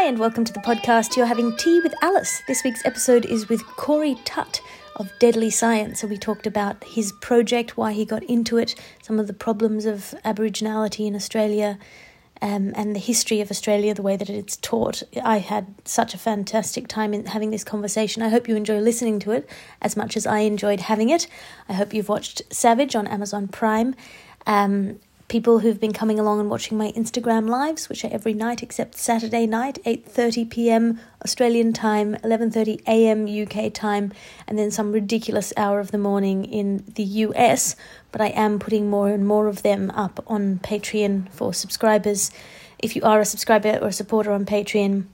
Hi, and welcome to the podcast. You're having tea with Alice. This week's episode is with Corey Tutt of Deadly Science. So, we talked about his project, why he got into it, some of the problems of Aboriginality in Australia, um, and the history of Australia, the way that it's taught. I had such a fantastic time in having this conversation. I hope you enjoy listening to it as much as I enjoyed having it. I hope you've watched Savage on Amazon Prime. Um, people who've been coming along and watching my Instagram lives, which are every night except Saturday night, 8:30 p.m. Australian time, 11:30 a.m. UK time, and then some ridiculous hour of the morning in the US. But I am putting more and more of them up on Patreon for subscribers. If you are a subscriber or a supporter on Patreon,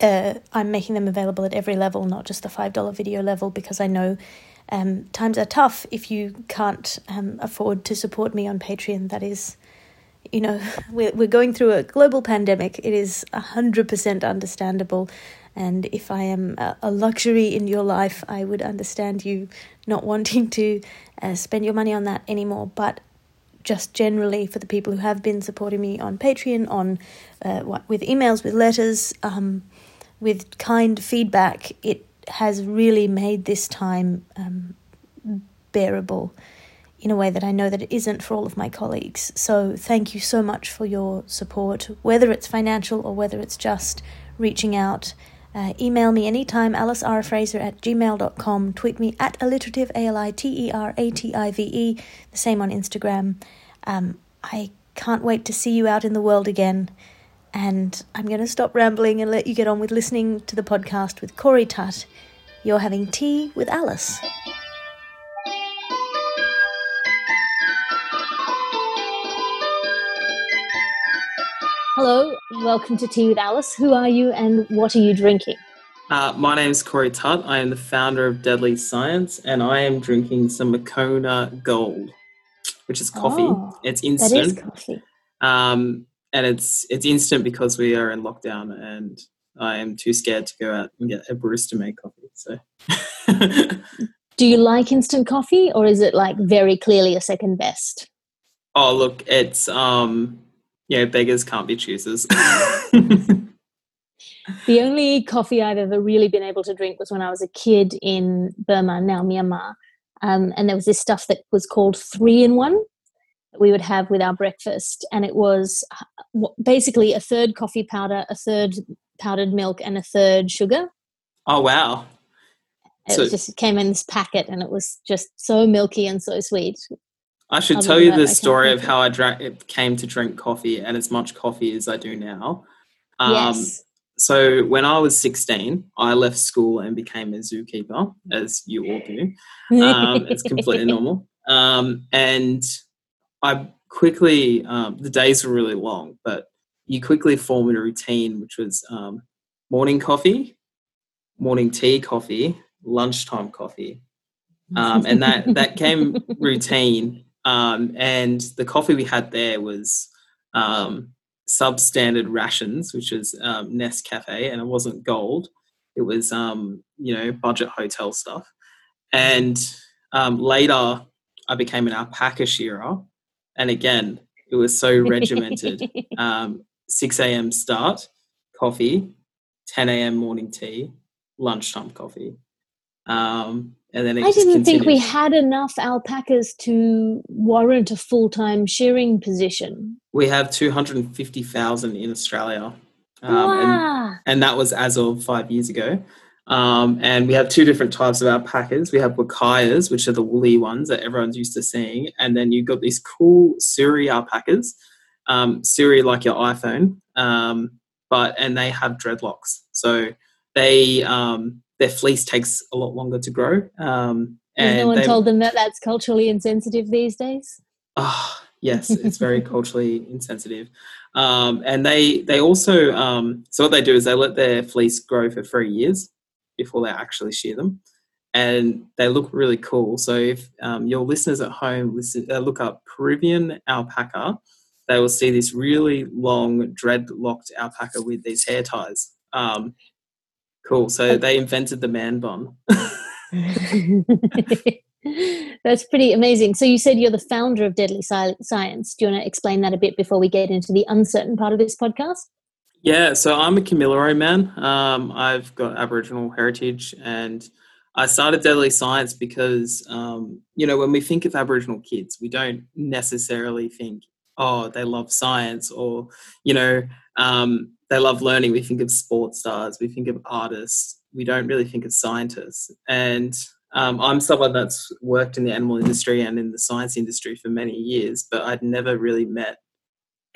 uh, I'm making them available at every level, not just the $5 video level, because I know um, times are tough if you can't um, afford to support me on Patreon. That is, you know, we're, we're going through a global pandemic. It is 100% understandable. And if I am a, a luxury in your life, I would understand you not wanting to uh, spend your money on that anymore. But just generally for the people who have been supporting me on Patreon, on uh, with emails, with letters, um, with kind feedback, it has really made this time um, bearable in a way that I know that it isn't for all of my colleagues. So thank you so much for your support, whether it's financial or whether it's just reaching out. Uh, email me anytime, alicerafraser at gmail.com. Tweet me at alliterative, A L I T E R A T I V E, the same on Instagram. Um, I can't wait to see you out in the world again. And I'm going to stop rambling and let you get on with listening to the podcast with Corey Tutt. You're having tea with Alice. Hello, welcome to Tea with Alice. Who are you and what are you drinking? Uh, my name is Corey Tutt. I am the founder of Deadly Science and I am drinking some Moccona Gold, which is coffee. Oh, it's instant. That is coffee. Um, and it's it's instant because we are in lockdown and I am too scared to go out and get a barista made coffee. So, do you like instant coffee, or is it like very clearly a second best? Oh, look, it's um, you know, beggars can't be choosers. the only coffee I've ever really been able to drink was when I was a kid in Burma, now Myanmar, um, and there was this stuff that was called three in one we would have with our breakfast and it was uh, basically a third coffee powder a third powdered milk and a third sugar. Oh wow. It so, just came in this packet and it was just so milky and so sweet. I should Other tell you the story of how i drank came to drink coffee and as much coffee as i do now. Um, yes. so when i was 16 i left school and became a zookeeper as you all do. Um, it's completely normal. Um, and I quickly, um, the days were really long, but you quickly formed a routine, which was um, morning coffee, morning tea coffee, lunchtime coffee. Um, and that, that came routine. Um, and the coffee we had there was um, substandard rations, which was um, Nescafe, and it wasn't gold. It was, um, you know, budget hotel stuff. And um, later, I became an alpaca shearer, and again, it was so regimented. um, 6 a.m. start, coffee, 10 a.m. morning tea, lunchtime coffee. Um, and then I didn't think we had enough alpacas to warrant a full time shearing position. We have 250,000 in Australia. Um, wow. and, and that was as of five years ago. Um, and we have two different types of alpacas. We have huacayas, which are the woolly ones that everyone's used to seeing, and then you've got these cool Suri alpacas, um, Suri like your iPhone, um, but and they have dreadlocks. So they um, their fleece takes a lot longer to grow. Um, and no one they, told them that that's culturally insensitive these days. Oh, yes, it's very culturally insensitive. Um, and they they also um, so what they do is they let their fleece grow for three years before they actually shear them. And they look really cool. So if um, your listeners at home listen, uh, look up Peruvian alpaca, they will see this really long dreadlocked alpaca with these hair ties. Um, cool. So they invented the man bun. That's pretty amazing. So you said you're the founder of Deadly Science. Do you want to explain that a bit before we get into the uncertain part of this podcast? Yeah, so I'm a Kamilaroi man. Um, I've got Aboriginal heritage, and I started Deadly Science because, um, you know, when we think of Aboriginal kids, we don't necessarily think, oh, they love science or, you know, um, they love learning. We think of sports stars, we think of artists, we don't really think of scientists. And um, I'm someone that's worked in the animal industry and in the science industry for many years, but I'd never really met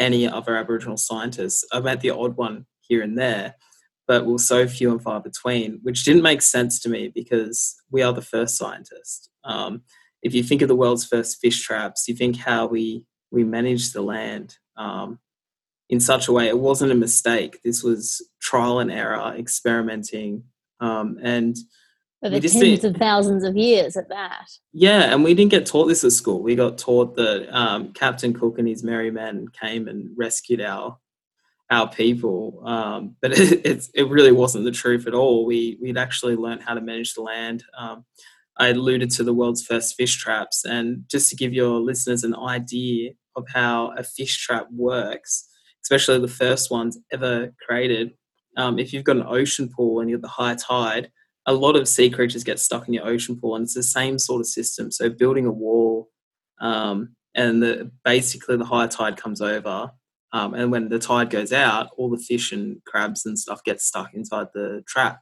any other Aboriginal scientists. I met the odd one here and there, but were so few and far between, which didn't make sense to me because we are the first scientists. Um, if you think of the world's first fish traps, you think how we we managed the land um, in such a way it wasn't a mistake. This was trial and error, experimenting, um, and for the tens of thousands of years at that. Yeah, and we didn't get taught this at school. We got taught that um, Captain Cook and his merry men came and rescued our our people, um, but it, it, it really wasn't the truth at all. We we'd actually learned how to manage the land. Um, I alluded to the world's first fish traps, and just to give your listeners an idea of how a fish trap works, especially the first ones ever created. Um, if you've got an ocean pool and you're at the high tide, a lot of sea creatures get stuck in your ocean pool, and it's the same sort of system. So building a wall, um, and the, basically the high tide comes over, um, and when the tide goes out, all the fish and crabs and stuff get stuck inside the trap.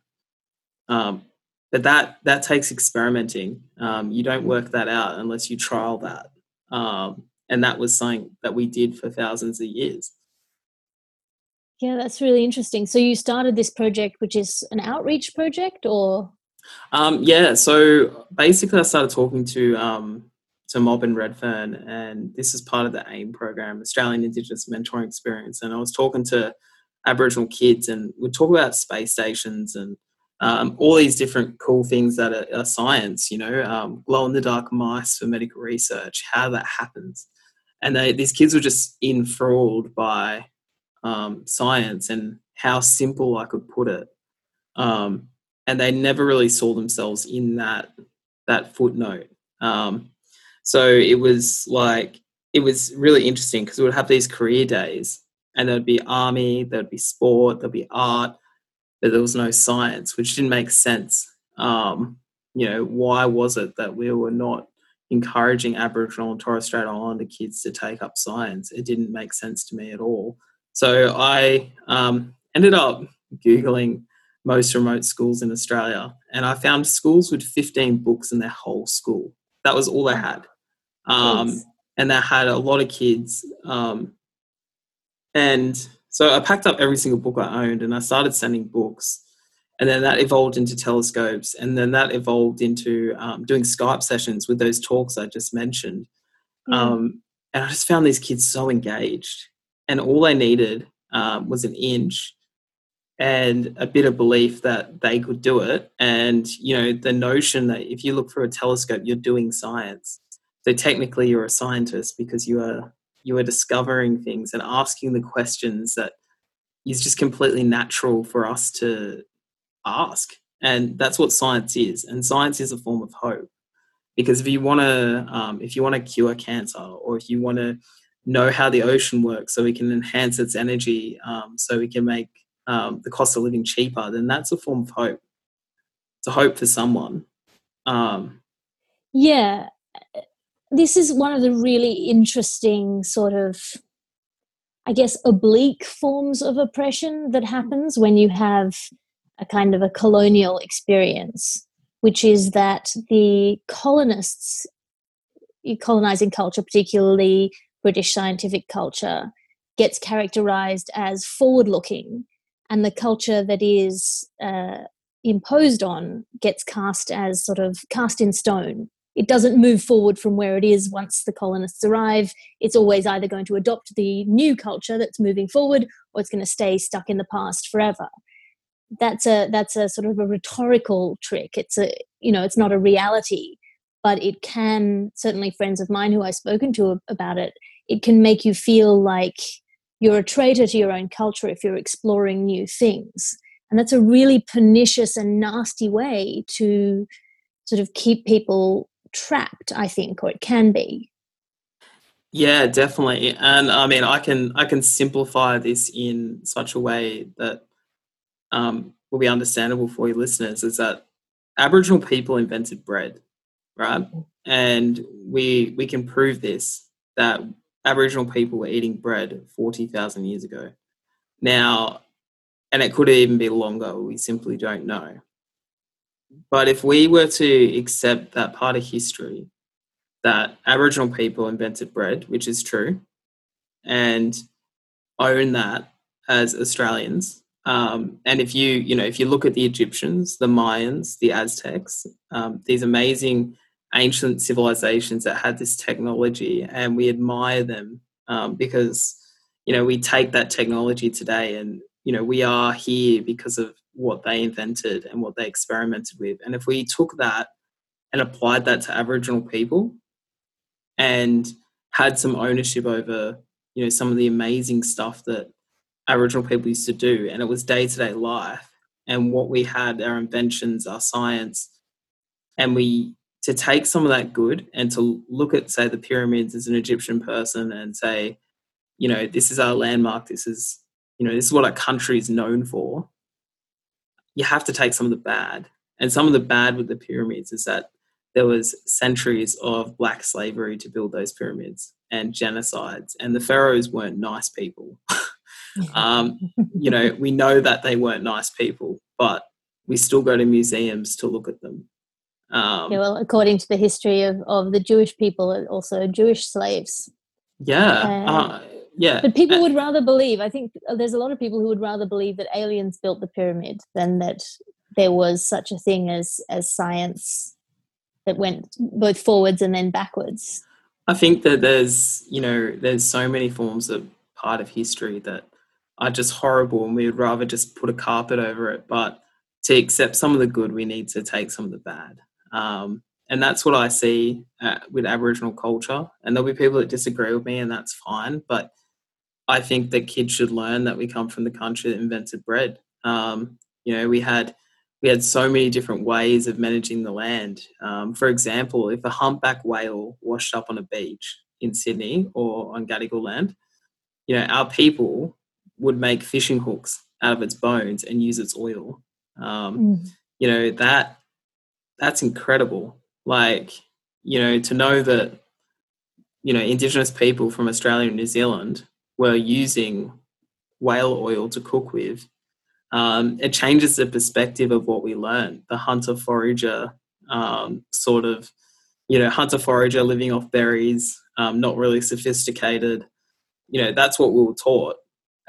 Um, but that that takes experimenting. Um, you don't work that out unless you trial that, um, and that was something that we did for thousands of years. Yeah, that's really interesting. So you started this project, which is an outreach project, or? Um, yeah. So basically, I started talking to um, to Mob in Redfern, and this is part of the AIME program, Australian Indigenous Mentoring Experience. And I was talking to Aboriginal kids, and we'd talk about space stations and um, all these different cool things that are, are science. You know, um, glow in the dark mice for medical research, how that happens, and they, these kids were just enthralled by um, science and how simple I could put it. Um, and they never really saw themselves in that that footnote. Um, so it was like it was really interesting because we would have these career days, and there'd be army, there'd be sport, there'd be art, but there was no science, which didn't make sense. Um, you know, why was it that we were not encouraging Aboriginal and Torres Strait Islander kids to take up science? It didn't make sense to me at all. So I um, ended up Googling most remote schools in Australia, and I found schools with 15 books in their whole school. That was all they had. Um. And they had a lot of kids. Um, and so I packed up every single book I owned and I started sending books. And then that evolved into telescopes. And then that evolved into um, doing Skype sessions with those talks I just mentioned. Mm. and I just found these kids so engaged and all they needed um, was an inch and a bit of belief that they could do it. And you know the notion that if you look through a telescope you're doing science. So technically you're a scientist because you are you are discovering things and asking the questions that is just completely natural for us to ask. And that's what science is. And science is a form of hope. Because if you want to um, if you want to cure cancer or if you want to know how the ocean works so we can enhance its energy um, so we can make um, the cost of living cheaper, then that's a form of hope. It's a hope for someone. Um, yeah. This is one of the really interesting sort of, I guess, oblique forms of oppression that happens when you have a kind of a colonial experience, which is that the colonists, colonizing culture, particularly British scientific culture gets characterized as forward looking, and the culture that is uh, imposed on gets cast as sort of cast in stone. It doesn't move forward from where it is once the colonists arrive. It's always either going to adopt the new culture that's moving forward or it's going to stay stuck in the past forever. That's a that's a sort of a rhetorical trick. It's a you know, it's not a reality but it can certainly friends of mine who I've spoken to about it, it can make you feel like you're a traitor to your own culture if you're exploring new things. And that's a really pernicious and nasty way to sort of keep people trapped, I think, or it can be. Yeah, definitely. And I mean, I can I can simplify this in such a way that um, will be understandable for your listeners. Is that Aboriginal people invented bread, right? And we we can prove this that Aboriginal people were eating bread forty thousand years ago. Now, and it could even be longer. We simply don't know. But if we were to accept that part of history that Aboriginal people invented bread, which is true, and own that as Australians. Um, and if you, you know, if you look at the Egyptians, the Mayans, the Aztecs, um, these amazing ancient civilizations that had this technology, and we admire them um, because, you know, we take that technology today, and you know, we are here because of what they invented and what they experimented with. And if we took that and applied that to Aboriginal people, and had some ownership over you know some of the amazing stuff that Aboriginal people used to do, and it was day to day life. And what we had, our inventions, our science, and we to take some of that good and to look at, say, the pyramids as an Egyptian person and say, you know, this is our landmark. This is, you know, this is what our country is known for. You have to take some of the bad, and some of the bad with the pyramids is that there was centuries of black slavery to build those pyramids and genocides and the pharaohs weren't nice people um, you know we know that they weren't nice people but we still go to museums to look at them um, yeah, well according to the history of, of the jewish people also jewish slaves yeah uh, yeah but people would rather believe i think uh, there's a lot of people who would rather believe that aliens built the pyramid than that there was such a thing as as science that went both forwards and then backwards? I think that there's, you know, there's so many forms of part of history that are just horrible and we would rather just put a carpet over it. But to accept some of the good, we need to take some of the bad. Um, and that's what I see uh, with Aboriginal culture. And there'll be people that disagree with me, and that's fine. But I think that kids should learn that we come from the country that invented bread. Um, you know, we had we had so many different ways of managing the land. Um, for example, if a humpback whale washed up on a beach in Sydney or on Gadigal land, you know, our people would make fishing hooks out of its bones and use its oil. Um, mm. You know that that's incredible. Like you know to know that you know Indigenous people from Australia and New Zealand were using whale oil to cook with um, it changes the perspective of what we learn. The hunter forager um, sort of, you know, hunter forager living off berries, um, not really sophisticated. You know, that's what we were taught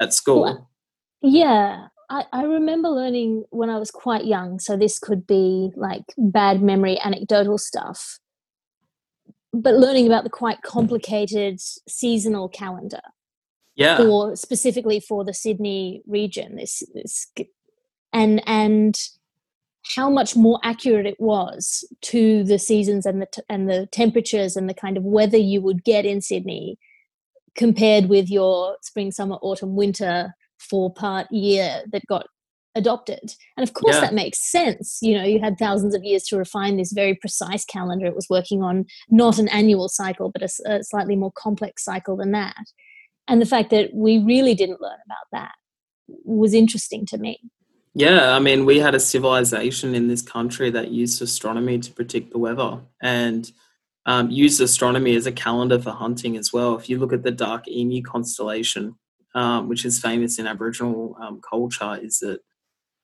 at school. Yeah. I, I remember learning when I was quite young, so this could be like bad memory, anecdotal stuff, but learning about the quite complicated seasonal calendar yeah. for specifically for the sydney region this, this and and how much more accurate it was to the seasons and the t- and the temperatures and the kind of weather you would get in Sydney compared with your spring summer autumn winter four part year that got adopted. And of course yeah. that makes sense. You know you had thousands of years to refine this very precise calendar. It was working on not an annual cycle but a, a slightly more complex cycle than that. And the fact that we really didn't learn about that was interesting to me. Yeah i mean we had a civilization in this country that used astronomy to predict the weather and um, used astronomy as a calendar for hunting as well. If you look at the dark emu constellation um, which is famous in aboriginal um, culture is that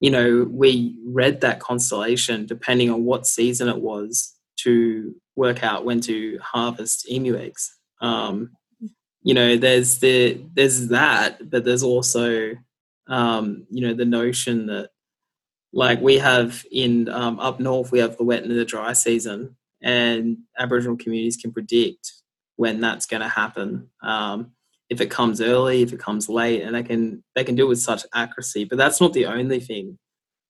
you know we read that constellation depending on what season it was to work out when to harvest emu eggs. Um, you know there's the there's that but there's also um, you know the notion that like we have in um, up north we have the wet and the dry season and aboriginal communities can predict when that's going to happen. Um, if it comes early if it comes late and they can they can do it with such accuracy but that's not the only thing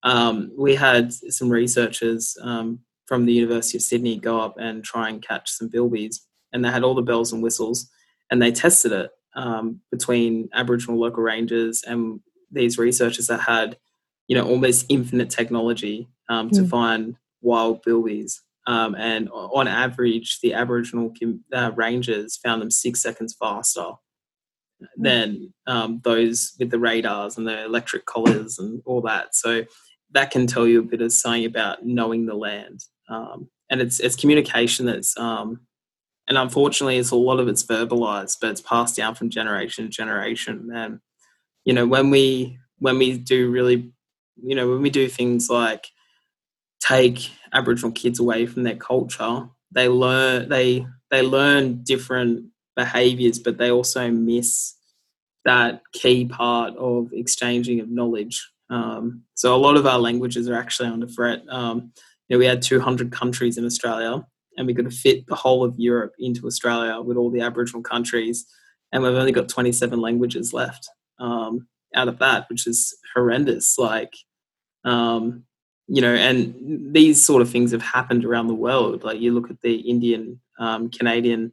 um, we had some researchers um, from the university of sydney go up and try and catch some bilbies and they had all the bells and whistles and they tested it um, between Aboriginal local rangers and these researchers that had, you know, almost infinite technology um, to mm. find wild bilbies. um, and on average, the Aboriginal uh, rangers found them six seconds faster hmm. Than um, those with the radars and the electric collars and all that. So that can tell you a bit of something about knowing the land. Um, and it's it's communication that's um, and unfortunately, it's a lot of it's verbalized, but it's passed down from generation to generation. And you know, when we when we do really, you know, when we do things like take Aboriginal kids away from their culture, they learn they they learn different behaviors, but they also miss that key part of exchanging of knowledge. Um, so a lot of our languages are actually under threat. Um, you know, we had 200 countries in Australia, and got to fit the whole of Europe into Australia with all the Aboriginal countries, and we've only got 27 languages left um, out of that, which is horrendous. Like, um, you know, and these sort of things have happened around the world. Like, you look at the Indian, um, Canadian,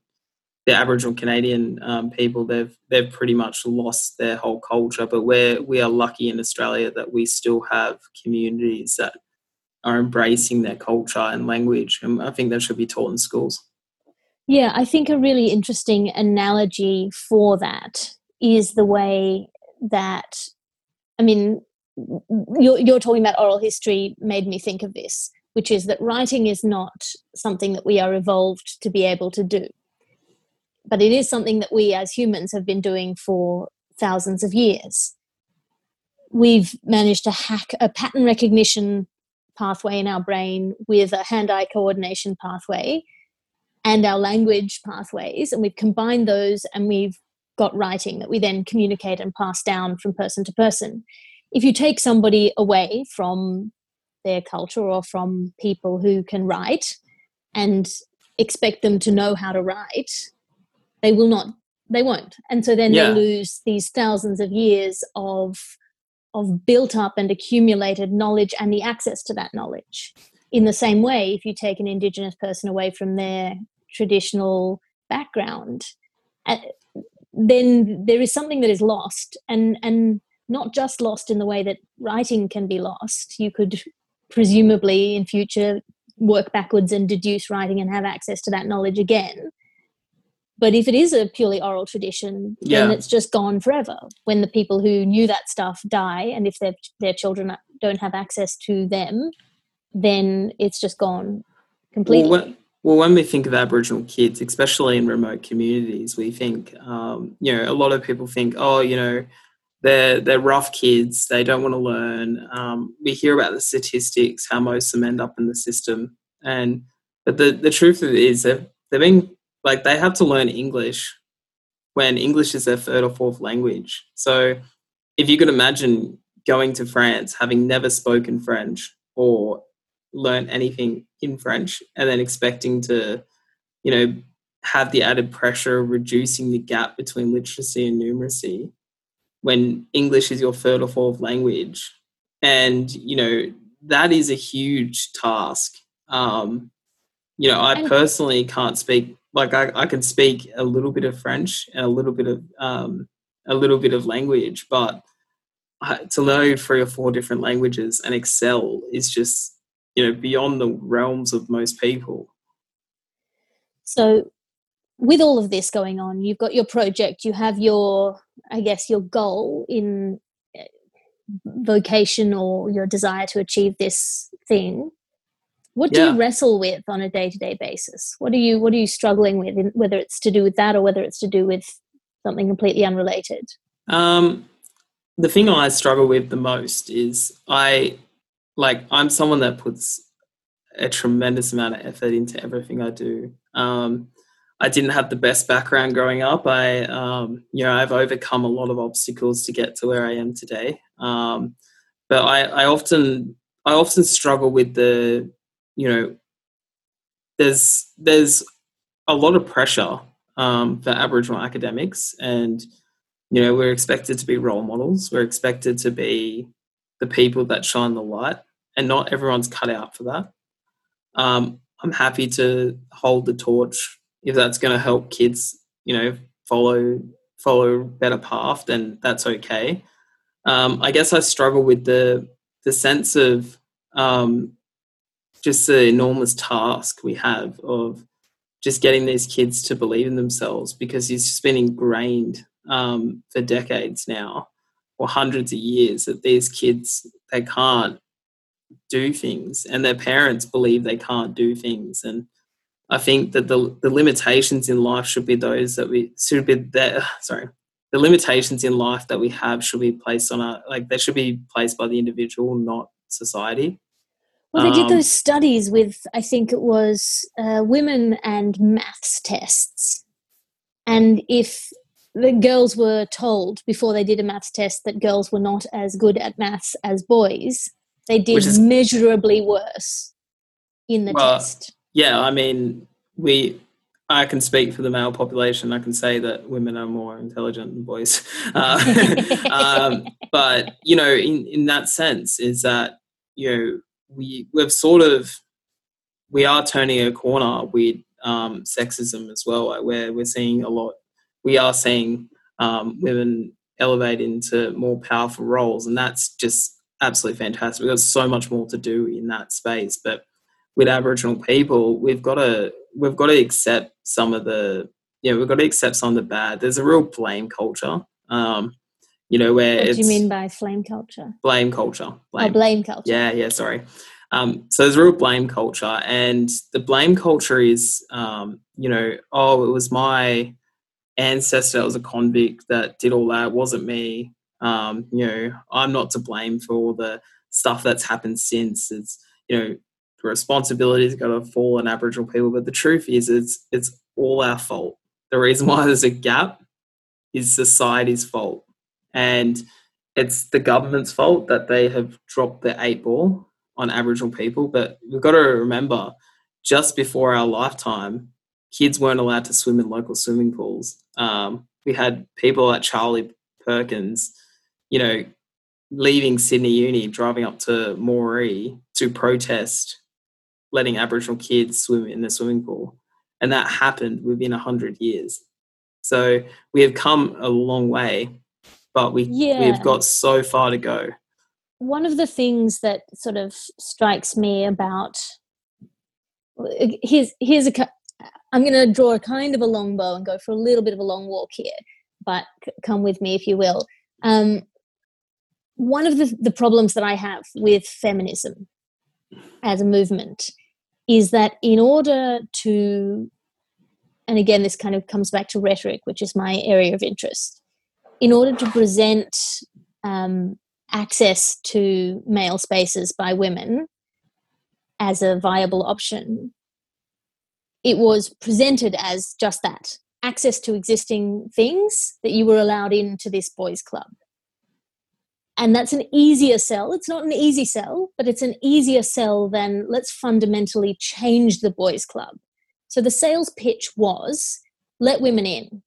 the Aboriginal Canadian um, people; they've they've pretty much lost their whole culture. But we're we are lucky in Australia that we still have communities that are embracing their culture and language. And I think that should be taught in schools. Yeah, I think a really interesting analogy for that is the way that, I mean, you're, you're talking about oral history made me think of this, which is that writing is not something that we are evolved to be able to do. But it is something that we as humans have been doing for thousands of years. We've managed to hack a pattern recognition pathway in our brain with a hand eye coordination pathway and our language pathways. And we've combined those and we've got writing that we then communicate and pass down from person to person. If you take somebody away from their culture or from people who can write and expect them to know how to write, they will not, they won't. And so then yeah. they lose these thousands of years of of built up and accumulated knowledge and the access to that knowledge. In the same way, if you take an Indigenous person away from their traditional background, then there is something that is lost, and and not just lost in the way that writing can be lost. You could presumably in future work backwards and deduce writing and have access to that knowledge again but if it is a purely oral tradition, yeah. then it's just gone forever. When the people who knew that stuff die, and if their their children don't have access to them, then it's just gone completely. Well, when, well, when we think of Aboriginal kids, especially in remote communities, we think, um, you know, a lot of people think, oh, you know, they're they're rough kids. They don't want to learn. Um, we hear about the statistics, how most of them end up in the system, and but the the truth of it is they've they've been like they have to learn English when English is their third or fourth language. So if you could imagine going to France, having never spoken French or learned anything in French, and then expecting to, you know, have the added pressure of reducing the gap between literacy and numeracy when English is your third or fourth language. And, you know, that is a huge task. Um, you know, I personally can't speak like I, I can speak a little bit of French and a little bit of um, a little bit of language, but to know three or four different languages and excel is just you know beyond the realms of most people. So, with all of this going on, you've got your project, you have your, I guess, your goal in eh, vocation or your desire to achieve this thing what do yeah. you wrestle with on a day-to-day basis? What are you what are you struggling with whether it's to do with that or whether it's to do with something completely unrelated? Um, the thing i struggle with the most is i like i'm someone that puts a tremendous amount of effort into everything i do. Um, i didn't have the best background growing up. I um, you know i've overcome a lot of obstacles to get to where i am today. Um, but I, I often I often struggle with the you know, there's there's a lot of pressure um, for Aboriginal academics, and you know, we're expected to be role models. We're expected to be the people that shine the light, and not everyone's cut out for that. Um, I'm happy to hold the torch if that's going to help kids, you know, follow follow better path. Then that's okay. Um, I guess I struggle with the the sense of um, just the enormous task we have of just getting these kids to believe in themselves because it's just been ingrained um, for decades now or hundreds of years that these kids they can't do things and their parents believe they can't do things. And i think that the, the limitations in life should be those that we should be there sorry the limitations in life that we have should be placed on our like they should be placed by the individual not society well, they did um, those studies with, I think it was uh, women and maths tests. And if the girls were told before they did a maths test that girls were not as good at maths as boys, they did is, measurably worse in the well, test. Yeah, I mean, we. I can speak for the male population. I can say that women are more intelligent than boys. Uh, um, but you know, in in that sense, is that you know we we've sort of we are turning a corner with um, sexism as well, where we're seeing a lot. We are seeing um, women elevate into more powerful roles, and that's just absolutely fantastic. We've got so much more to do in that space, but with Aboriginal people, we've got to we've got to accept some of the yeah we've got to accept some of the bad. There's a real blame culture. Um, you know where what do you mean by flame culture? Blame culture. Oh, blame. Oh, blame culture. Yeah yeah sorry. Um, so there's real blame culture and the blame culture is um, you know oh it was my ancestor that was a convict that did all that it wasn't me. Um, you know i'm not to blame for all the stuff that's happened since. It's you know the responsibility's got to fall on aboriginal people but the truth is it's it's all our fault. The reason why there's a gap is society's fault and it's the government's fault that they have dropped the eight ball on Aboriginal people. But we've got to remember, just before our lifetime, kids weren't allowed to swim in local swimming pools. Um, we had people like Charlie Perkins, you know, leaving Sydney Uni, driving up to Moree to protest letting Aboriginal kids swim in the swimming pool. And that happened within 100 years. So we have come a long way but we yeah. we've got so far to go. One of the things that sort of strikes me about here's here's a I'm going to draw a kind of a long bow and go for a little bit of a long walk here, but come with me if you will. Um, one of the, the problems that I have with feminism as a movement is that in order to, and again, this kind of comes back to rhetoric, which is my area of interest in order to present um, access to male spaces by women as a viable option, it was presented as just that access to existing things that you were allowed into this boys' club. And that's an easier sell. It's not an easy sell, but it's an easier sell than let's fundamentally change the boys' club. So the sales pitch was let women in,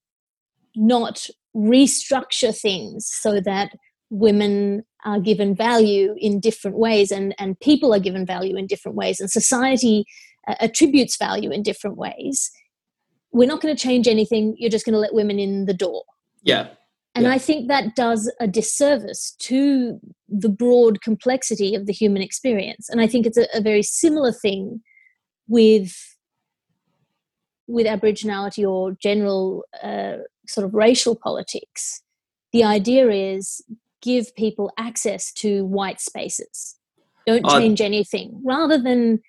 not restructure things so that women are given value in different ways and, and people are given value in different ways and society uh, attributes value in different ways. We're not going to change anything you're just going to let women in the door. Yeah. And yeah. i think that does a disservice to the broad complexity of the human experience. And i think it's a, a very similar thing with with aboriginality or general uh, sort of racial politics, the idea is give people access to white spaces. Don't change anything. Rather than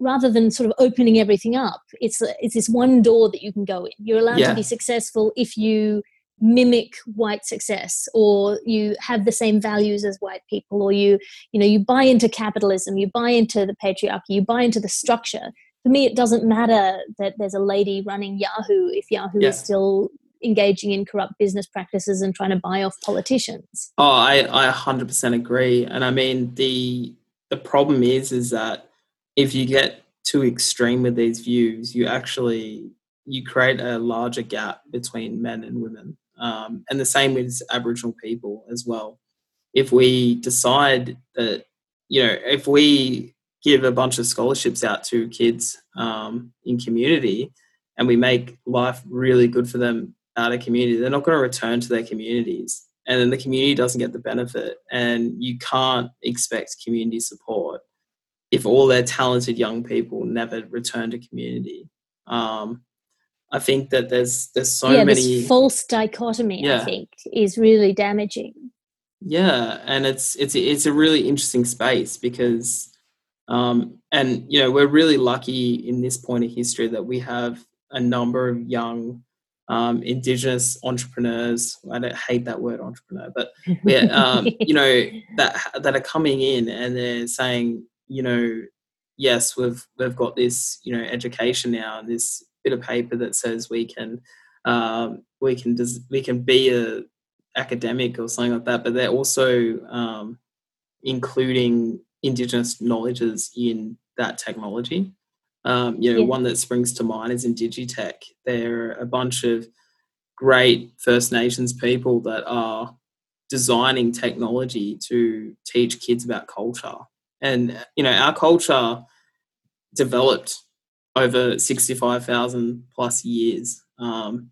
rather than sort of opening everything up, it's it's this one door that you can go in. You're allowed yeah. to be successful if you mimic white success or you have the same values as white people or you you know you buy into capitalism you buy into the patriarchy you buy into the structure for me it doesn't matter that there's a lady running yahoo if yahoo yeah. is still engaging in corrupt business practices and trying to buy off politicians. Oh, I, I 100% agree. And I mean, the the problem is is that if you get too extreme with these views, you actually you create a larger gap between men and women. Um, and the same with Aboriginal people as well. If we decide that, you know, if we give a bunch of scholarships out to kids um, in community and we make life really good for them out of community, they're not going to return to their communities. And then the community doesn't get the benefit, and you can't expect community support if all their talented young people never return to community. Um, I think that there's there's so yeah, many this false dichotomy. Yeah. I think is really damaging. Yeah, and it's it's it's a really interesting space because, um, and you know, we're really lucky in this point of history that we have a number of young um, indigenous entrepreneurs. I don't hate that word entrepreneur, but yeah, um, you know that that are coming in and they're saying, you know, yes, we've we've got this, you know, education now and this bit of paper that says we can um, we can des- we can be a academic or something like that, but they're also um, including indigenous knowledges in that technology. Um, you know, Yeah. one that springs to mind is in Digitech. There are a bunch of great First Nations people that are designing technology to teach kids about culture. And you know, our culture developed over sixty-five thousand plus years. Um,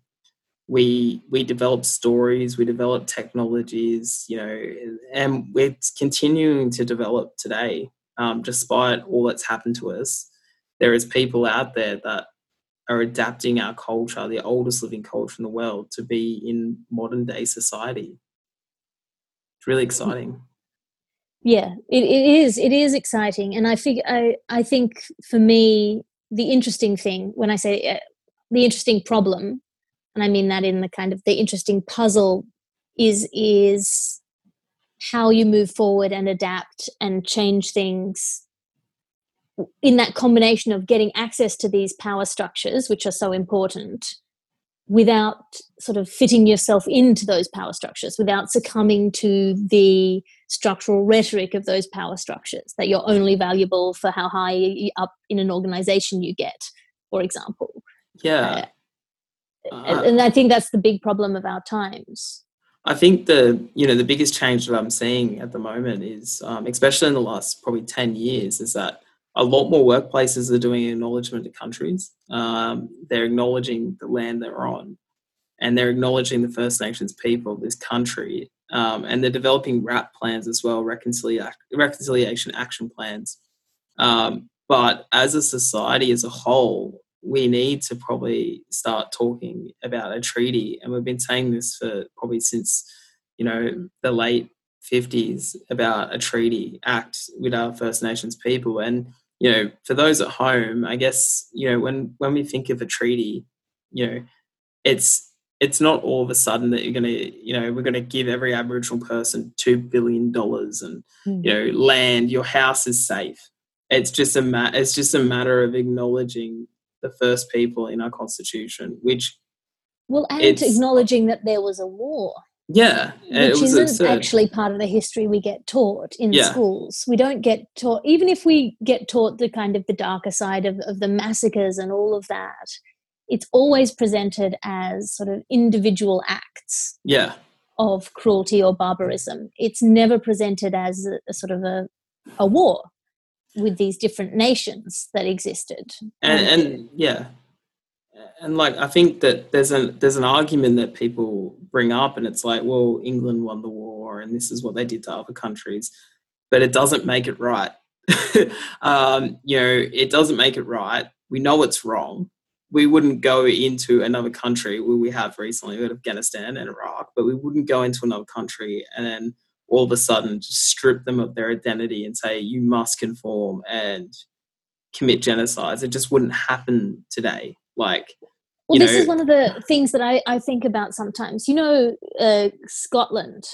we we developed stories, we develop technologies, you know, and we're continuing to develop today, um, despite all that's happened to us. There is people out there that are adapting our culture, the oldest living culture in the world, to be in modern day society. It's really exciting. yeah it, it is it is exciting and i think i i think for me the interesting thing when i say uh, the interesting problem and i mean that in the kind of the interesting puzzle is is how you move forward and adapt and change things in that combination of getting access to these power structures which are so important without sort of fitting yourself into those power structures without succumbing to the structural rhetoric of those power structures that you're only valuable for how high up in an organization you get for example Yeah. and, Uh, and i think that's the big problem of our times I think the you know the biggest change that I'm seeing at the moment is, um, especially in the last probably ten years, is that a lot more workplaces are doing acknowledgement to countries. Um, they're acknowledging the land they're on, and they're acknowledging the First Nations people of this country, um, and they're developing RAP plans as well, reconciliation reconciliation action plans. Um, but as a society as a whole, we need to probably start talking about a treaty. And we've been saying this for probably since, you know, the late 50s about a treaty act with our First Nations people. And, you know, for those at home, I guess, you know, when, when we think of a treaty, you know, it's, it's not all of a sudden that you're going to, you know, we're going to give every Aboriginal person $2 billion and, hmm. you know, land, your house is safe. It's just a ma- it's just a matter of acknowledging the first people in our constitution, which well and acknowledging that there was a war yeah, uh, it which was isn't absurd. actually part of the history we get taught in Yeah. schools. We don't get taught, even if we get taught the kind of the darker side of, of the massacres and all of that, it's always presented as sort of individual acts yeah, of cruelty or barbarism. It's never presented as a, a sort of a, a war with these different nations that existed. and and yeah, and like I think that there's an there's an argument that people bring up, and it's like, well, England won the war, and this is what they did to other countries, but it doesn't make it right. um, you know, it doesn't make it right. We know it's wrong. We wouldn't go into another country where we have recently with Afghanistan and Iraq, but we wouldn't go into another country and then all of a sudden just strip them of their identity and say you must conform and commit genocides. It just wouldn't happen today. Like, Well, this know- is one of the things that I, I think about sometimes. You know, uh, Scotland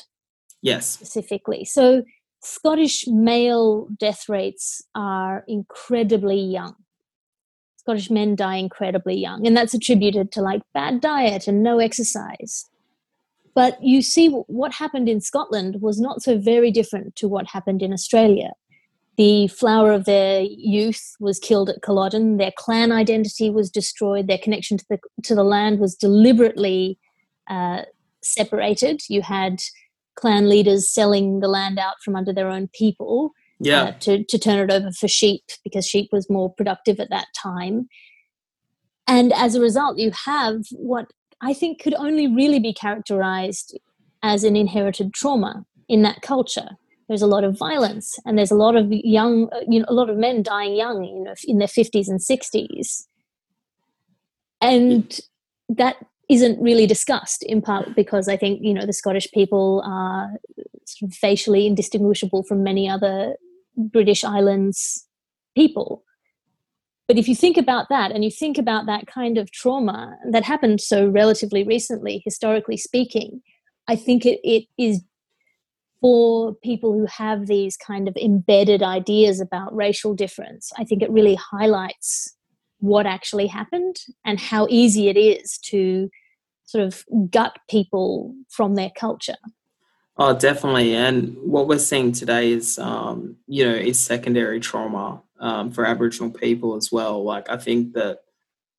yes, specifically. So, Scottish male death rates are incredibly young. Scottish men die incredibly young, and that's attributed to like bad diet and no exercise. But you see, what happened in Scotland was not so very different to what happened in Australia. The flower of their youth was killed at Culloden. Their clan identity was destroyed. Their connection to the to the land was deliberately uh, separated. You had clan leaders selling the land out from under their own people yeah, uh, to, to turn it over for sheep because sheep was more productive at that time. And as a result, you have what I think could only really be characterized as an inherited trauma in that culture. There's a lot of violence and there's a lot of young uh, you know a lot of men dying young you know in their 50s and 60s and that isn't really discussed in part because i think you know the scottish people are sort of facially indistinguishable from many other british islands people. But if you think about that and you think about that kind of trauma that happened so relatively recently historically speaking i think it, it is for people who have these kind of embedded ideas about racial difference, I think it really highlights what actually happened and how easy it is to sort of gut people from their culture. Oh, definitely. And what we're seeing today is, um, you know, is secondary trauma um, for Aboriginal people as well. Like, I think that,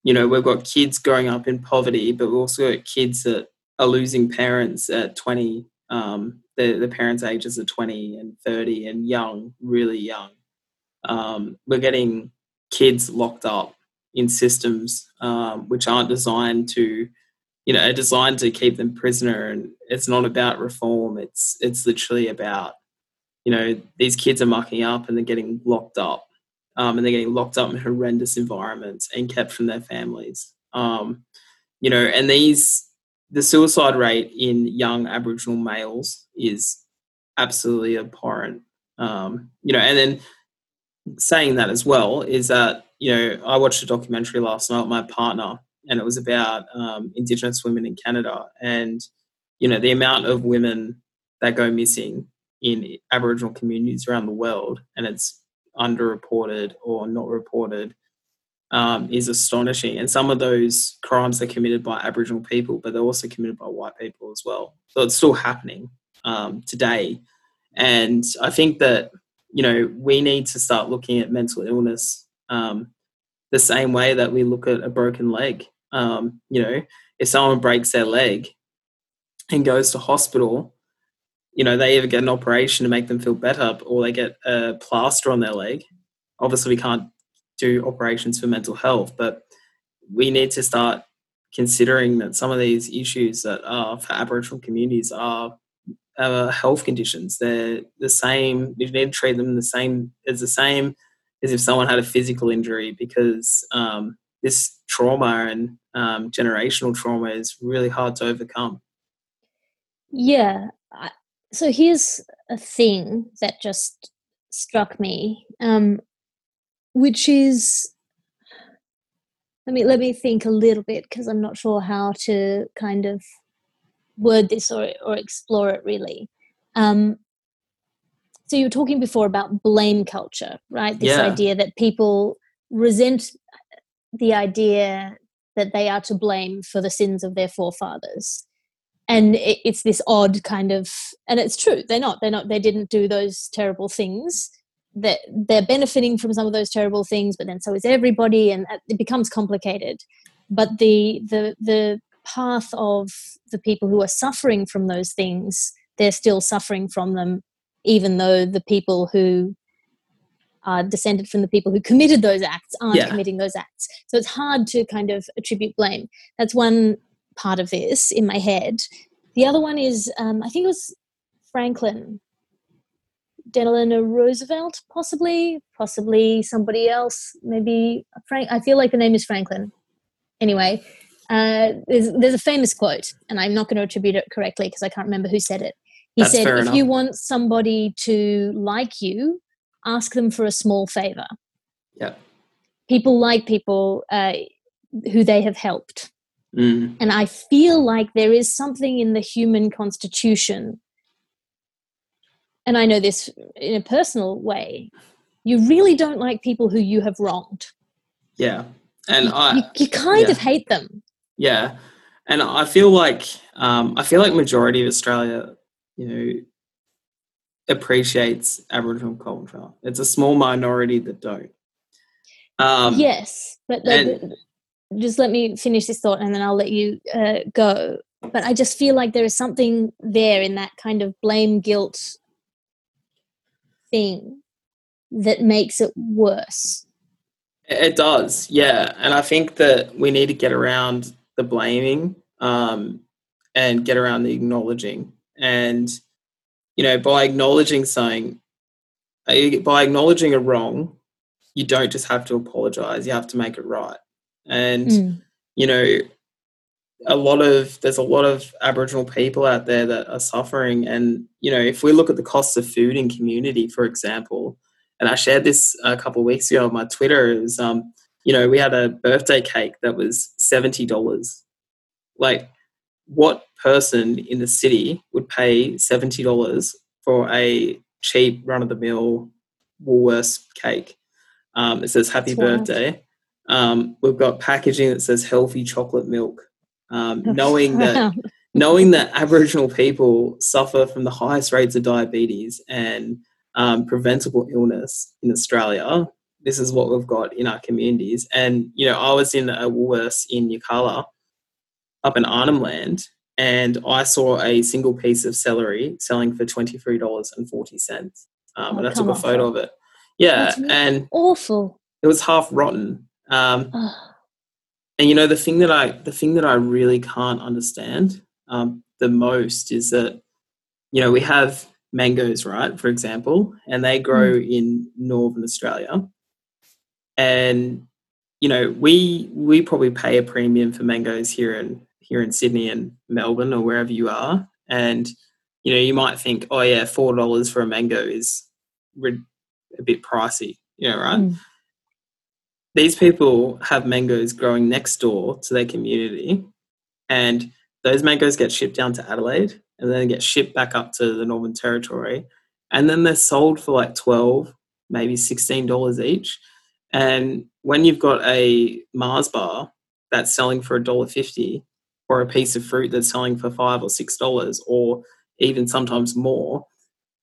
you know, we've got kids growing up in poverty, but we've also got kids that are losing parents at 20, um, the, the parents' ages are 20 and 30 and young, really young. Um, we're getting kids locked up in systems um, which aren't designed to, you know, are designed to keep them prisoner. And it's not about reform. It's it's literally about, you know, these kids are mucking up and they're getting locked up, um, and they're getting locked up in horrendous environments and kept from their families. Um, you know, and these the suicide rate in young Aboriginal males is absolutely abhorrent. Um, you know, and then saying that as well is that you know I watched a documentary last night with my partner, and it was about um, Indigenous women in Canada, and you know the amount of women that go missing in Aboriginal communities around the world, and it's underreported or not reported um, is astonishing. And some of those crimes are committed by Aboriginal people, but they're also committed by white people as well. So it's still happening um, today. And I think that, you know, we need to start looking at mental illness um, the same way that we look at a broken leg. Um, you know, if someone breaks their leg and goes to hospital, you know, they either get an operation to make them feel better or they get a plaster on their leg. Obviously, we can't do operations for mental health, but we need to start considering that some of these issues that are for Aboriginal communities are uh, health conditions. They're the same. You need to treat them the same as the same as if someone had a physical injury because um, this trauma and um, generational trauma is really hard to overcome. Yeah. So here's a thing that just struck me. Um, which is let me let me think a little bit because I'm not sure how to kind of word this or or explore it really. Um, so you were talking before about blame culture, right? This yeah. idea that people resent the idea that they are to blame for the sins of their forefathers and it, it's this odd kind of and it's true they're not they're not they didn't do those terrible things that they're benefiting from some of those terrible things but then so is everybody and it becomes complicated. But the the the path of the people who are suffering from those things they're still suffering from them even though the people who are descended from the people who committed those acts aren't yeah. committing those acts. So it's hard to kind of attribute blame. That's one part of this in my head. The other one is um, i think it was franklin Delano Roosevelt, possibly, possibly somebody else, maybe Frank. I feel like the name is Franklin. Anyway, uh, there's, there's a famous quote, and I'm not going to attribute it correctly because I can't remember who said it. He That's said, "If enough. you want somebody to like you, ask them for a small favor." Yeah. People like people uh, who they have helped. Mm. And I feel like there is something in the human constitution and I know this in a personal way, you really don't like people who you have wronged. Yeah. And you, I you, you kind yeah. of hate them. Yeah. And I feel like um, I feel like majority of Australia, you know, appreciates Aboriginal culture. It's a small minority that don't. Um, yes, but and, just let me finish this thought, and then I'll let you uh, go. But I just feel like there is something there in that kind of blame, guilt, thing that makes it worse. It does, yeah. And I think that we need to get around the blaming um, and get around the acknowledging. And you know, by acknowledging something, uh, by acknowledging a wrong, you don't just have to apologize, you have to make it right. And, mm. you know, a lot of there's a lot of aboriginal people out there that are suffering and you know if we look at the costs of food in community for example and i shared this a couple of weeks ago on my twitter it was um you know we had a birthday cake that was $70 like what person in the city would pay $70 for a cheap run of the mill Woolworths cake? Um, it says happy birthday. Um, we've got packaging that says healthy chocolate milk. Um, knowing that knowing that Aboriginal people suffer from the highest rates of diabetes and um, preventable illness in Australia, this is what we've got in our communities. And you know, I was in a Woolworths in Yirrkala up in Arnhem Land, and I saw a single piece of celery selling for twenty three dollars and forty cents. Um, oh, and I took a photo of it. Yeah, and awful. It was half rotten. Um, and you know the thing that I the thing that I really can't understand um, the most is that you know we have mangoes, right? For example, and they grow mm. in northern Australia, and you know we we probably pay a premium for mangoes here in here in Sydney and Melbourne or wherever you are. And, you know, you might think, oh, yeah, $4 for a mango is a bit pricey, you know, right? Mm. These people have mangoes growing next door to their community, and those mangoes get shipped down to Adelaide and then get shipped back up to the Northern Territory. And then they're sold for like 12 maybe $16 each. And when you've got a Mars bar that's selling for $1.50, or a piece of fruit that's selling for five or six dollars or even sometimes more,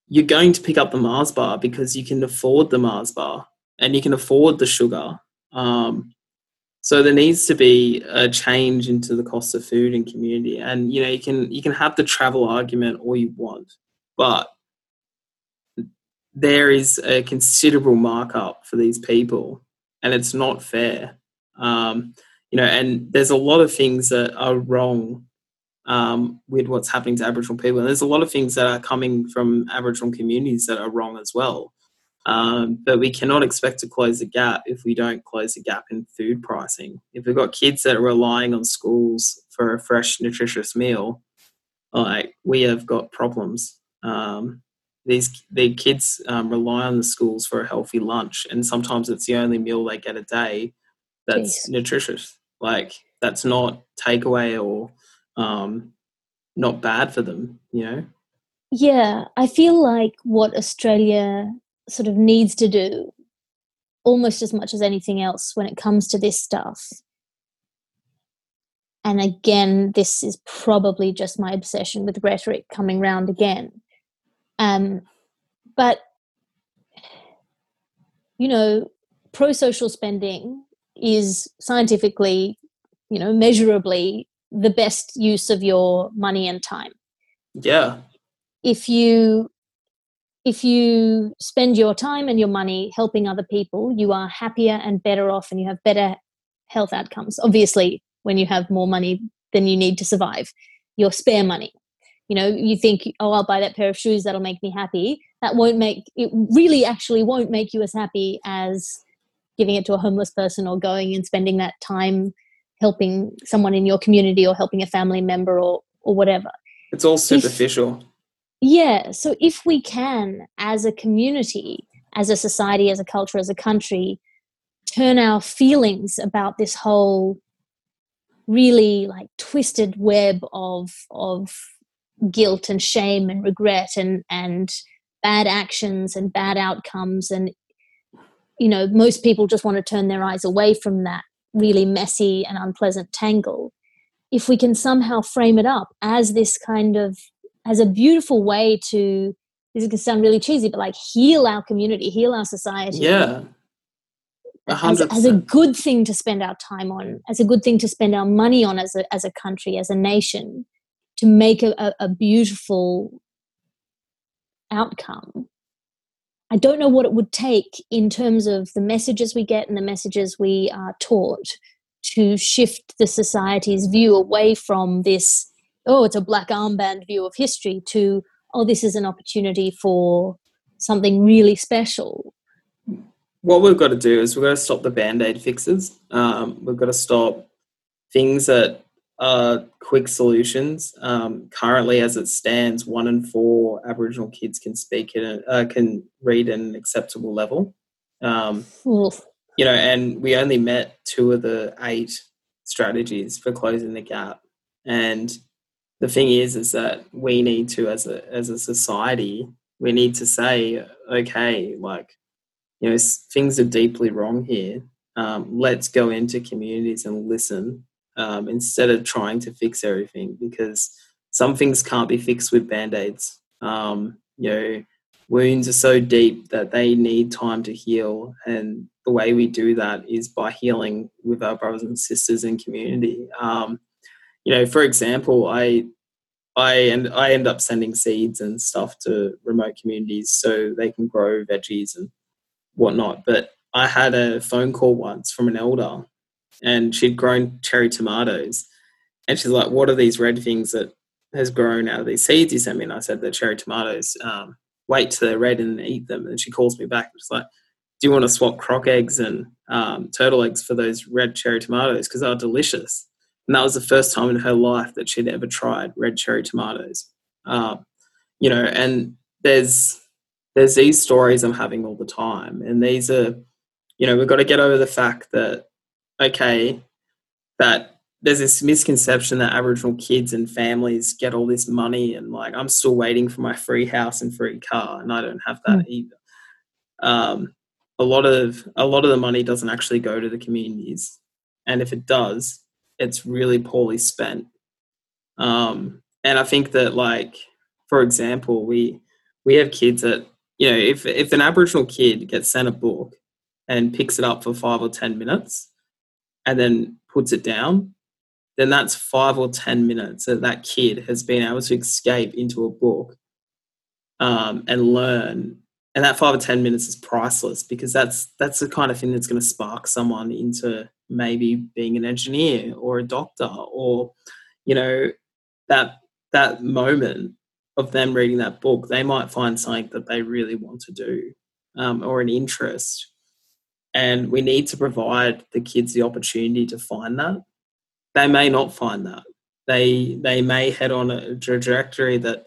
you're going to pick up the Mars bar because you can afford the Mars bar and you can afford the sugar. Um, so there needs to be a change into the cost of food in community. And you know, you can you can have the travel argument all you want, but there is a considerable markup for these people, and it's not fair. Um, you know, and there's a lot of things that are wrong um, with what's happening to Aboriginal people. And there's a lot of things that are coming from Aboriginal communities that are wrong as well. Um, but we cannot expect to close the gap if we don't close the gap in food pricing. If we've got kids that are relying on schools for a fresh, nutritious meal, like we have got problems. Um, these the kids um, rely on the schools for a healthy lunch, and sometimes it's the only meal they get a day that's Jeez. nutritious. Like that's not takeaway or um, not bad for them, you know? Yeah, I feel like what Australia sort of needs to do almost as much as anything else when it comes to this stuff. And again, this is probably just my obsession with rhetoric coming round again. Um, but, you know, pro social spending is scientifically, you know, measurably the best use of your money and time. Yeah. If you if you spend your time and your money helping other people, you are happier and better off and you have better health outcomes. Obviously, when you have more money than you need to survive, your spare money. You know, you think, oh, I'll buy that pair of shoes, that'll make me happy. That won't make it really actually won't make you as happy as giving it to a homeless person or going and spending that time helping someone in your community or helping a family member or or whatever it's all superficial if, yeah so if we can as a community as a society as a culture as a country turn our feelings about this whole really like twisted web of of guilt and shame and regret and and bad actions and bad outcomes and you know most people just want to turn their eyes away from that really messy and unpleasant tangle. If we can somehow frame it up as this kind of as a beautiful way to this is going to sound really cheesy but like heal our community heal our society. Yeah. As, as, a good thing to spend our time on as a good thing to spend our money on as a, as a country as a nation to make a, a, a beautiful outcome. I don't know what it would take in terms of the messages we get and the messages we are taught to shift the society's view away from this, oh, it's a black armband view of history to, oh, this is an opportunity for something really special. What we've got to do is we've got to stop the band aid fixes. Um, we've got to stop things that are quick solutions. Um, currently, as it stands, one in four Aboriginal kids can speak in uh, can read at an acceptable level. Um, you know, and we only met two of the eight strategies for closing the gap. And the thing is, is that we need to, as a as a society, we need to say, okay, like, you know, things are deeply wrong here. Um, let's go into communities and listen um, instead of trying to fix everything because some things can't be fixed with band aids. Um, you know, wounds are so deep that they need time to heal, and the way we do that is by healing with our brothers and sisters in community. Um, you know, for example, I I and I end up sending seeds and stuff to remote communities so they can grow veggies and whatnot. But I had a phone call once from an elder, and she'd grown cherry tomatoes, and she's like, "What are these red things that has grown out of these seeds you sent me?" And I said, "They're cherry tomatoes. Um, wait till they're red and eat them." And she calls me back, and she's like, "Do you want to swap croc eggs and um, turtle eggs for those red cherry tomatoes because they're delicious?" And that was the first time in her life that she'd ever tried red cherry tomatoes. Um, you know, and there's there's these stories I'm having all the time, and these are, you know, we've got to get over the fact that okay, that there's this misconception that Aboriginal kids and families get all this money, and like I'm still waiting for my free house and free car, and I don't have that mm. either. Um, a lot of a lot of the money doesn't actually go to the communities, and if it does, it's really poorly spent. Um, and I think that, like, for example, we we have kids that you know, if if an Aboriginal kid gets sent a book and picks it up for five or ten minutes, and then puts it down, then that's five or ten minutes that that kid has been able to escape into a book um, and learn. And that five or ten minutes is priceless because that's that's the kind of thing that's going to spark someone into maybe being an engineer or a doctor or you know that that moment of them reading that book they might find something that they really want to do um, or an interest. And we need to provide the kids the opportunity to find that. They may not find that. They they may head on a trajectory that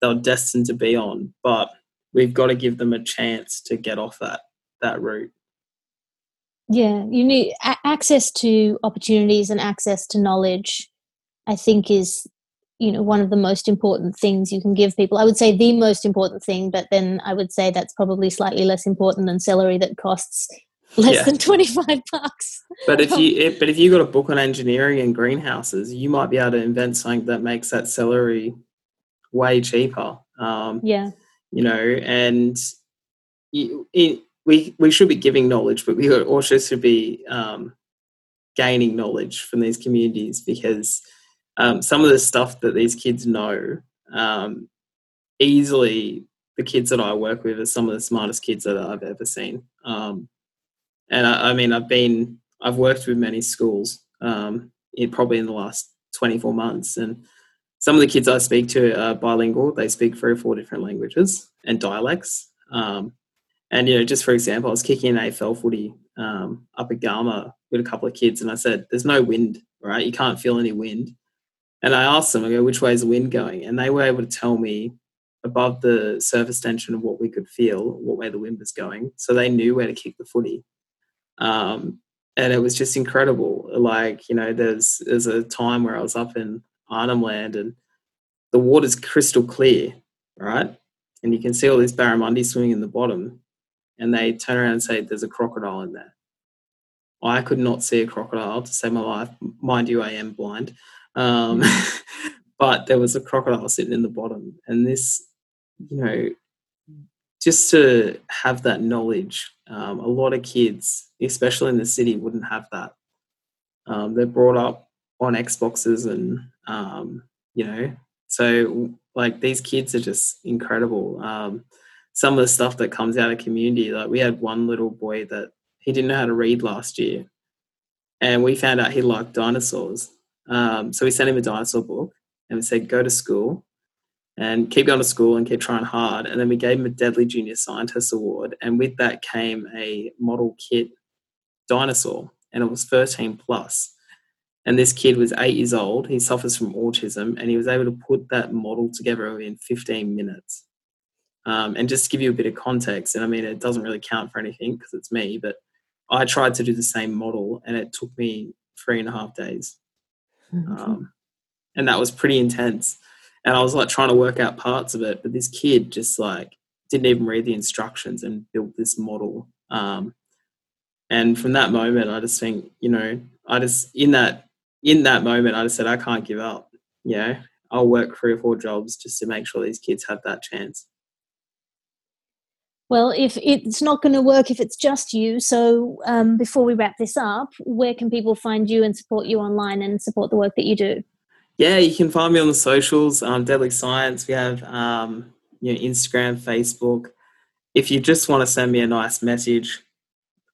they're destined to be on but we've got to give them a chance to get off that that route yeah you need a- access to opportunities and access to knowledge i think is you know one of the most important things you can give people. I would say the most important thing but then i would say that's probably slightly less important than celery that costs less yeah. than 25 bucks. But if you if, but if you got a book on engineering and greenhouses you might be able to invent something that makes that celery way cheaper. Um, yeah. you know and it, we we should be giving knowledge, but we also should be um, gaining knowledge from these communities because um, some of the stuff that these kids know um, easily the kids that I work with are some of the smartest kids that I've ever seen. Um, and I, I, mean, I've been I've worked with many schools um, in probably in the last 24 months, and some of the kids I speak to are bilingual. They speak three or four different languages and dialects. Um, and you know, just for example, I was kicking an AFL footy um, up at Garma with a couple of kids, and I said, "There's no wind, right? You can't feel any wind." And I asked them, "I go, which way is the wind going?" And they were able to tell me above the surface tension of what we could feel, what way the wind was going. So they knew where to kick the footy. Um, and it was just incredible. Like, you know, there's there's a time where I was up in Arnhem Land and the water's crystal clear, right? And you can see all these barramundi swimming in the bottom and they turn around and say there's a crocodile in there. I could not see a crocodile to save my life. Mind you, I am blind. Um, but there was a crocodile sitting in the bottom. And this, you know, just to have that knowledge, um, a lot of kids, especially in the city, wouldn't have that. Um, they're brought up on Xboxes and, um, you know, so like these kids are just incredible. Um, some of the stuff that comes out of community. Like we had one little boy that he didn't know how to read last year, and we found out he liked dinosaurs. Um, so we sent him a dinosaur book and we said, "Go to school, and keep going to school and keep trying hard. And then we gave him a Deadly Junior Scientist Award. And with that came a model kit dinosaur, and it was 13 plus. And this kid was eight years old. He suffers from autism, and he was able to put that model together within 15 minutes. Um, and just to give you a bit of context, and I mean, it doesn't really count for anything because it's me, but I tried to do the same model, and it took me three and a half days. Mm-hmm. Um, and that was pretty intense. And I was like trying to work out parts of it, but this kid just like didn't even read the instructions and built this model. Um, and from that moment, I just think, you know, I just in that in that moment, I just said, I can't give up. You know, I'll work three or four jobs just to make sure these kids have that chance. Well, if it's not going to work if it's just you, so um, before we wrap this up, where can people find you and support you online and support the work that you do? Yeah, you can find me on the socials, um, Deadly Science. We have um, you know, Instagram, Facebook. If you just want to send me a nice message,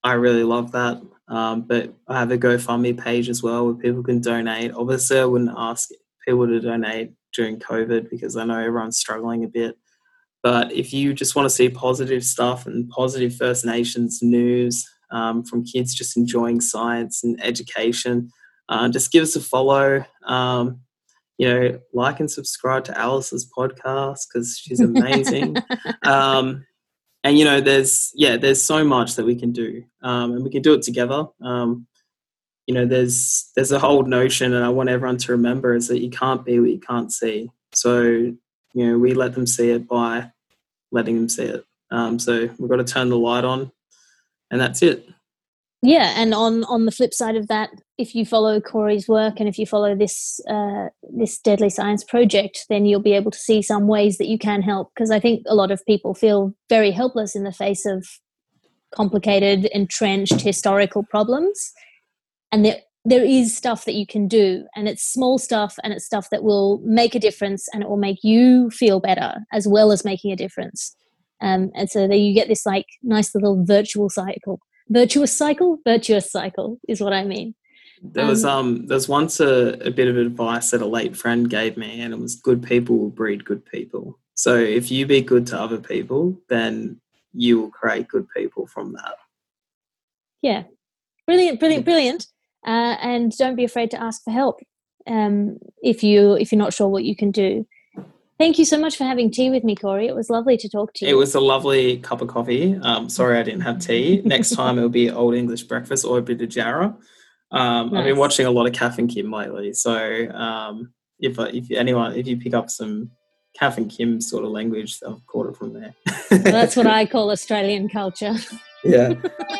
I really love that. Um, but I have a GoFundMe page as well where people can donate. Obviously, I wouldn't ask people to donate during COVID because I know everyone's struggling a bit. But if you just want to see positive stuff and positive First Nations news um, from kids just enjoying science and education, uh, just give us a follow. Um, you know, like and subscribe to Alice's podcast because she's amazing. um, and you know, there's yeah, there's so much that we can do, um, and we can do it together. Um, you know, there's there's a whole notion, and I want everyone to remember is that you can't be what you can't see. So you know, we let them see it by letting them see it. Um, so we've got to turn the light on, and that's it. Yeah, and on on the flip side of that, if you follow Corey's work and if you follow this uh, this Deadly Science project, then you'll be able to see some ways that you can help. Because I think a lot of people feel very helpless in the face of complicated, entrenched historical problems, and there there is stuff that you can do and it's small stuff and it's stuff that will make a difference and it will make you feel better as well as making a difference. Um, and so then you get this like nice little virtual cycle. Virtuous cycle? Virtuous cycle is what i mean. There was um, um there's once a, a bit of advice that a late friend gave me and it was good people will breed good people. So if you be good to other people then you will create good people from that. Yeah. Brilliant brilliant brilliant uh, and don't be afraid to ask for help um, if you if you're not sure what you can do. Thank you so much for having tea with me, Corey. It was lovely to talk to you. It was a lovely cup of coffee. Um, sorry I didn't have tea. Next time it'll be old English breakfast or a bit of jarrah. Um, nice. I've been watching a lot of Kath and Kim lately, so um, if if anyone if you pick up some Kath and Kim sort of language, I've caught it from there. well, that's what I call Australian culture. Yeah.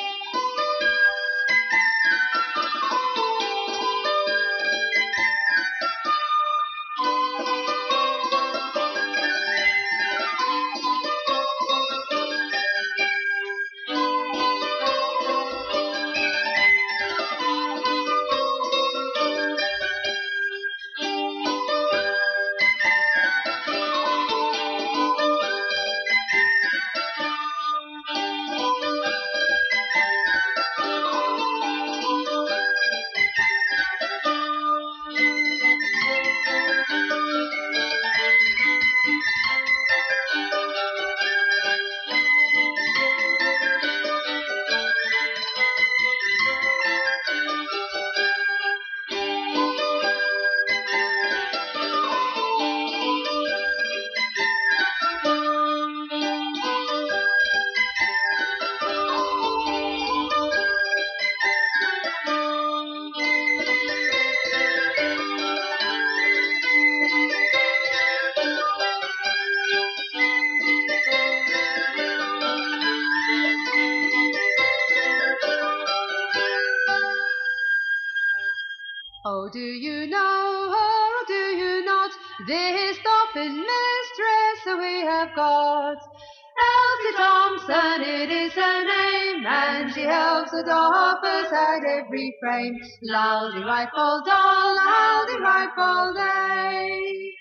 day.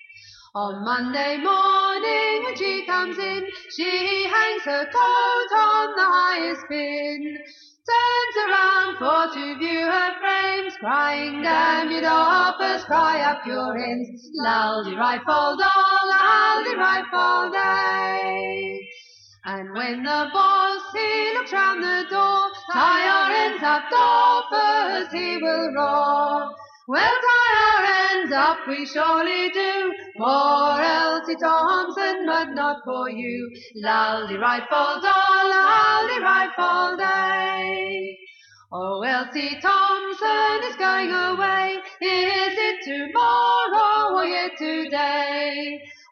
On Monday morning when she comes in, she hangs her coat on the highest pin. Turns around for to view her frames, crying, damn you doffers, cry up your ends. Loudy rifle doll, oh, laldy rightful eh? day. And when the boss he looks round the door, tie our ends up, doffers he will roar. Well, tie our ends up, we surely do, for Elsie Thompson, but not for you. Laldy rightful doll, laldy rightful day. Oh, Elsie Thompson is going away. Is it tomorrow or yet today?